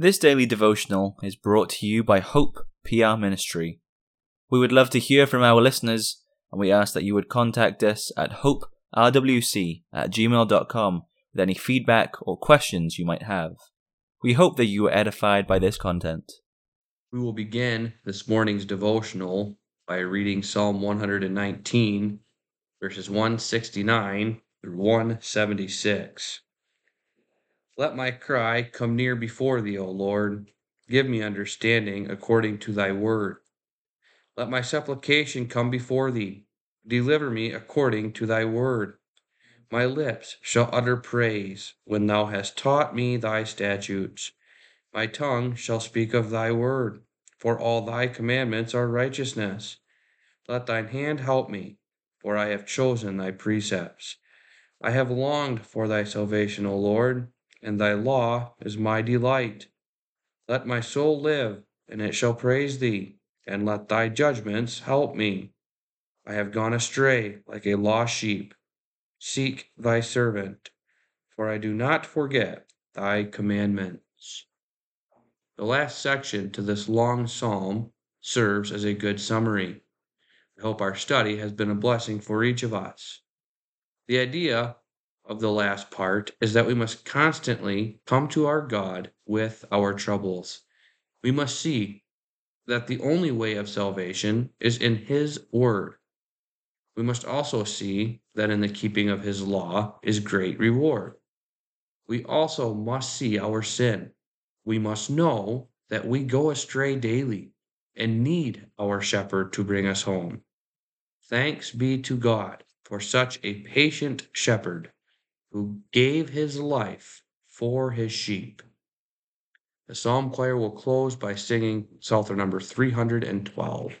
This daily devotional is brought to you by Hope PR Ministry. We would love to hear from our listeners, and we ask that you would contact us at hoperwc at gmail.com with any feedback or questions you might have. We hope that you were edified by this content. We will begin this morning's devotional by reading Psalm 119, verses 169 through 176. Let my cry come near before thee, O Lord. Give me understanding according to thy word. Let my supplication come before thee. Deliver me according to thy word. My lips shall utter praise when thou hast taught me thy statutes. My tongue shall speak of thy word, for all thy commandments are righteousness. Let thine hand help me, for I have chosen thy precepts. I have longed for thy salvation, O Lord and thy law is my delight. Let my soul live, and it shall praise thee, and let thy judgments help me. I have gone astray like a lost sheep. Seek thy servant, for I do not forget thy commandments. The last section to this long psalm serves as a good summary. I hope our study has been a blessing for each of us. The idea of the last part is that we must constantly come to our God with our troubles. We must see that the only way of salvation is in His Word. We must also see that in the keeping of His law is great reward. We also must see our sin. We must know that we go astray daily and need our shepherd to bring us home. Thanks be to God for such a patient shepherd who gave his life for his sheep. The psalm choir will close by singing Psalter number 312.